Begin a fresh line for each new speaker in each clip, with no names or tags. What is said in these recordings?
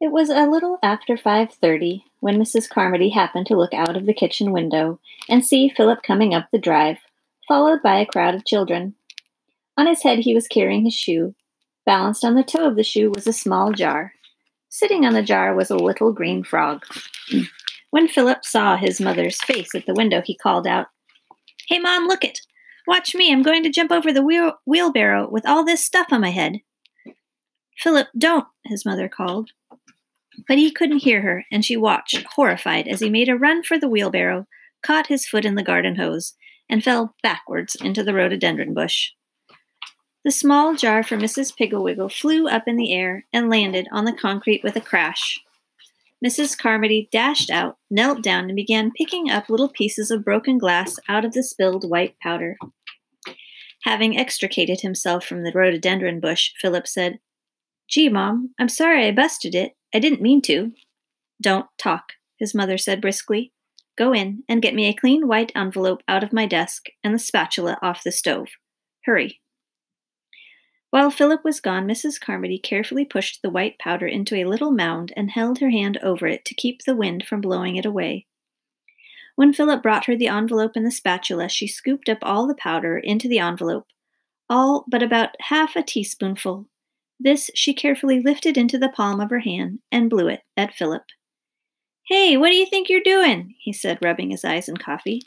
It was a little after 5:30 when Mrs. Carmody happened to look out of the kitchen window and see Philip coming up the drive, followed by a crowd of children. On his head he was carrying his shoe. Balanced on the toe of the shoe was a small jar. Sitting on the jar was a little green frog. when Philip saw his mother's face at the window, he called out, "Hey mom, look it. Watch me. I'm going to jump over the wheel- wheelbarrow with all this stuff on my head." Philip, don't, his mother called. But he couldn't hear her, and she watched, horrified, as he made a run for the wheelbarrow, caught his foot in the garden hose, and fell backwards into the rhododendron bush. The small jar for Mrs. Piggle-Wiggle flew up in the air and landed on the concrete with a crash. Mrs. Carmody dashed out, knelt down, and began picking up little pieces of broken glass out of the spilled white powder. Having extricated himself from the rhododendron bush, Philip said, Gee, Mom, I'm sorry I busted it. I didn't mean to. Don't talk, his mother said briskly. Go in and get me a clean white envelope out of my desk and the spatula off the stove. Hurry. While Philip was gone, Mrs. Carmody carefully pushed the white powder into a little mound and held her hand over it to keep the wind from blowing it away. When Philip brought her the envelope and the spatula, she scooped up all the powder into the envelope, all but about half a teaspoonful. This she carefully lifted into the palm of her hand and blew it at Philip. Hey, what do you think you're doing? he said, rubbing his eyes in coffee.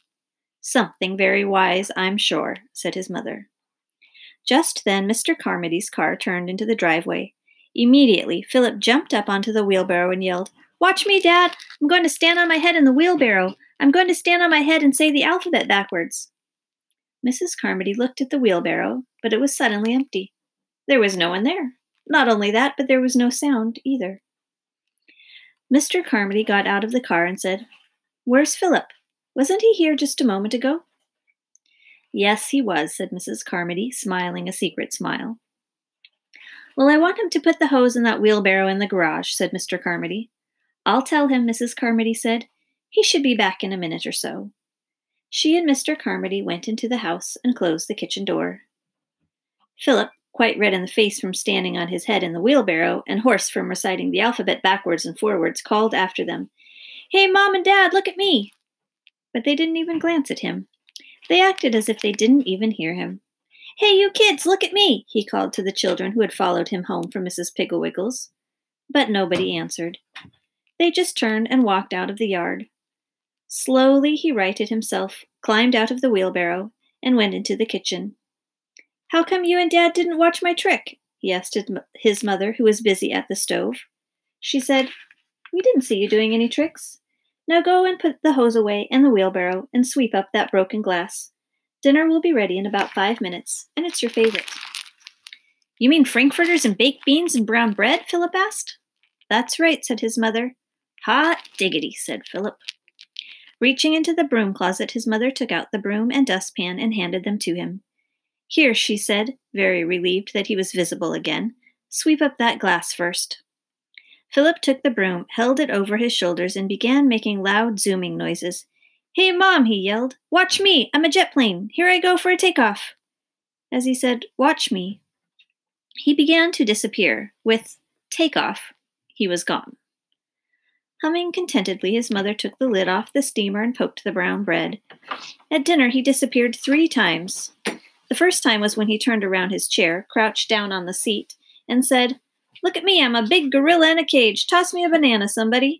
Something very wise, I'm sure, said his mother. Just then, Mr. Carmody's car turned into the driveway. Immediately, Philip jumped up onto the wheelbarrow and yelled, Watch me, Dad! I'm going to stand on my head in the wheelbarrow. I'm going to stand on my head and say the alphabet backwards. Mrs. Carmody looked at the wheelbarrow, but it was suddenly empty. There was no one there. Not only that, but there was no sound either. Mr. Carmody got out of the car and said, Where's Philip? Wasn't he here just a moment ago? Yes, he was, said Mrs. Carmody, smiling a secret smile. Well, I want him to put the hose in that wheelbarrow in the garage, said Mr. Carmody. I'll tell him, Mrs. Carmody said. He should be back in a minute or so. She and Mr. Carmody went into the house and closed the kitchen door. Philip, quite red in the face from standing on his head in the wheelbarrow and hoarse from reciting the alphabet backwards and forwards, called after them, Hey, Mom and Dad, look at me! But they didn't even glance at him. They acted as if they didn't even hear him. Hey, you kids, look at me! he called to the children who had followed him home from Mrs. Piggle-Wiggle's. But nobody answered. They just turned and walked out of the yard. Slowly he righted himself, climbed out of the wheelbarrow, and went into the kitchen. How come you and Dad didn't watch my trick? he asked his mother, who was busy at the stove. She said, We didn't see you doing any tricks. Now go and put the hose away and the wheelbarrow and sweep up that broken glass. Dinner will be ready in about five minutes, and it's your favorite. You mean frankfurters and baked beans and brown bread? Philip asked. That's right, said his mother. Hot diggity, said Philip. Reaching into the broom closet, his mother took out the broom and dustpan and handed them to him. Here, she said, very relieved that he was visible again. Sweep up that glass first. Philip took the broom, held it over his shoulders, and began making loud zooming noises. Hey, Mom, he yelled. Watch me. I'm a jet plane. Here I go for a takeoff. As he said, Watch me, he began to disappear. With takeoff, he was gone. Humming contentedly, his mother took the lid off the steamer and poked the brown bread. At dinner, he disappeared three times. The first time was when he turned around his chair, crouched down on the seat, and said, Look at me, I'm a big gorilla in a cage. Toss me a banana, somebody.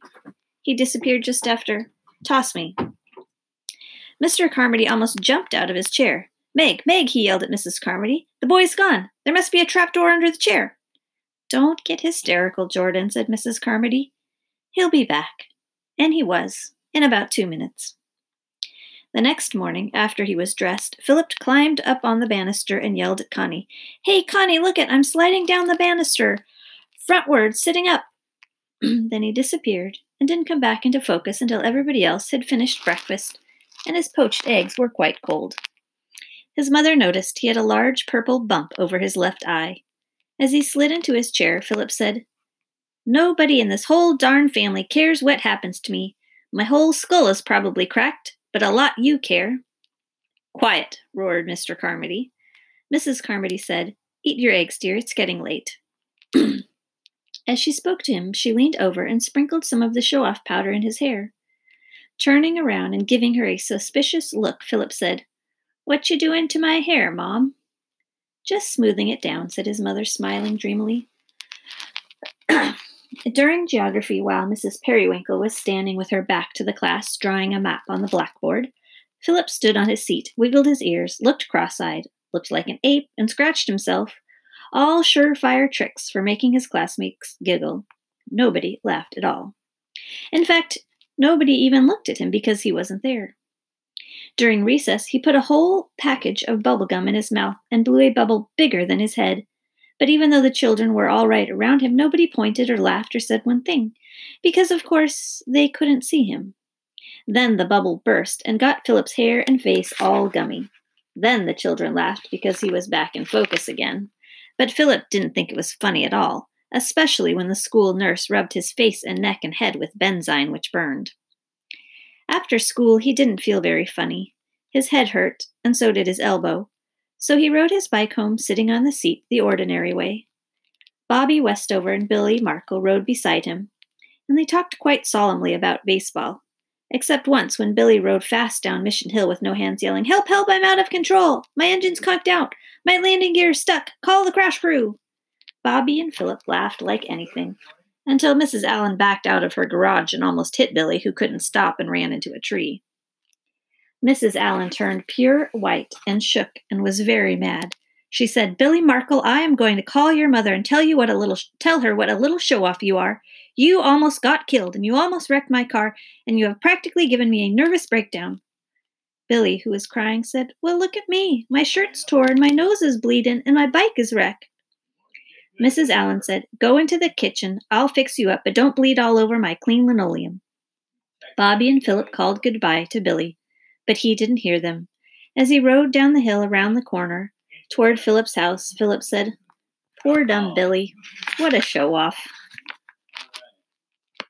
He disappeared just after. Toss me. Mr. Carmody almost jumped out of his chair. Meg, Meg, he yelled at Mrs. Carmody. The boy's gone. There must be a trap door under the chair. Don't get hysterical, Jordan, said Mrs. Carmody. He'll be back. And he was, in about two minutes. The next morning, after he was dressed, Philip climbed up on the banister and yelled at Connie, Hey, Connie, look it, I'm sliding down the banister. Frontward, sitting up. then he disappeared and didn't come back into focus until everybody else had finished breakfast and his poached eggs were quite cold. His mother noticed he had a large purple bump over his left eye. As he slid into his chair, Philip said, Nobody in this whole darn family cares what happens to me. My whole skull is probably cracked, but a lot you care. Quiet, roared Mr. Carmody. Mrs. Carmody said, Eat your eggs, dear, it's getting late. As she spoke to him, she leaned over and sprinkled some of the show off powder in his hair. Turning around and giving her a suspicious look, Philip said, What you doing to my hair, Mom? Just smoothing it down, said his mother, smiling dreamily. During geography, while Mrs. Periwinkle was standing with her back to the class, drawing a map on the blackboard, Philip stood on his seat, wiggled his ears, looked cross eyed, looked like an ape, and scratched himself. All surefire tricks for making his classmates giggle. Nobody laughed at all. In fact, nobody even looked at him because he wasn't there. During recess, he put a whole package of bubble gum in his mouth and blew a bubble bigger than his head. But even though the children were all right around him, nobody pointed or laughed or said one thing, because of course they couldn't see him. Then the bubble burst and got Philip's hair and face all gummy. Then the children laughed because he was back in focus again. But Philip didn't think it was funny at all, especially when the school nurse rubbed his face and neck and head with benzine, which burned. After school, he didn't feel very funny. His head hurt, and so did his elbow, so he rode his bike home sitting on the seat the ordinary way. Bobby Westover and Billy Markle rode beside him, and they talked quite solemnly about baseball, except once when Billy rode fast down Mission Hill with no hands yelling, Help, help, I'm out of control! My engine's conked out! My landing gear's stuck! Call the crash crew! Bobby and Philip laughed like anything, until Mrs. Allen backed out of her garage and almost hit Billy, who couldn't stop and ran into a tree. Mrs. Allen turned pure white and shook and was very mad. She said, "Billy Markle, I am going to call your mother and tell you what a little tell her what a little show off you are. You almost got killed and you almost wrecked my car and you have practically given me a nervous breakdown." Billy, who was crying, said, "Well, look at me. My shirt's torn, my nose is bleeding, and my bike is wrecked." Mrs. Allen said, Go into the kitchen. I'll fix you up, but don't bleed all over my clean linoleum. Bobby and Philip called goodbye to Billy, but he didn't hear them. As he rode down the hill around the corner toward Philip's house, Philip said, Poor dumb oh. Billy. What a show off.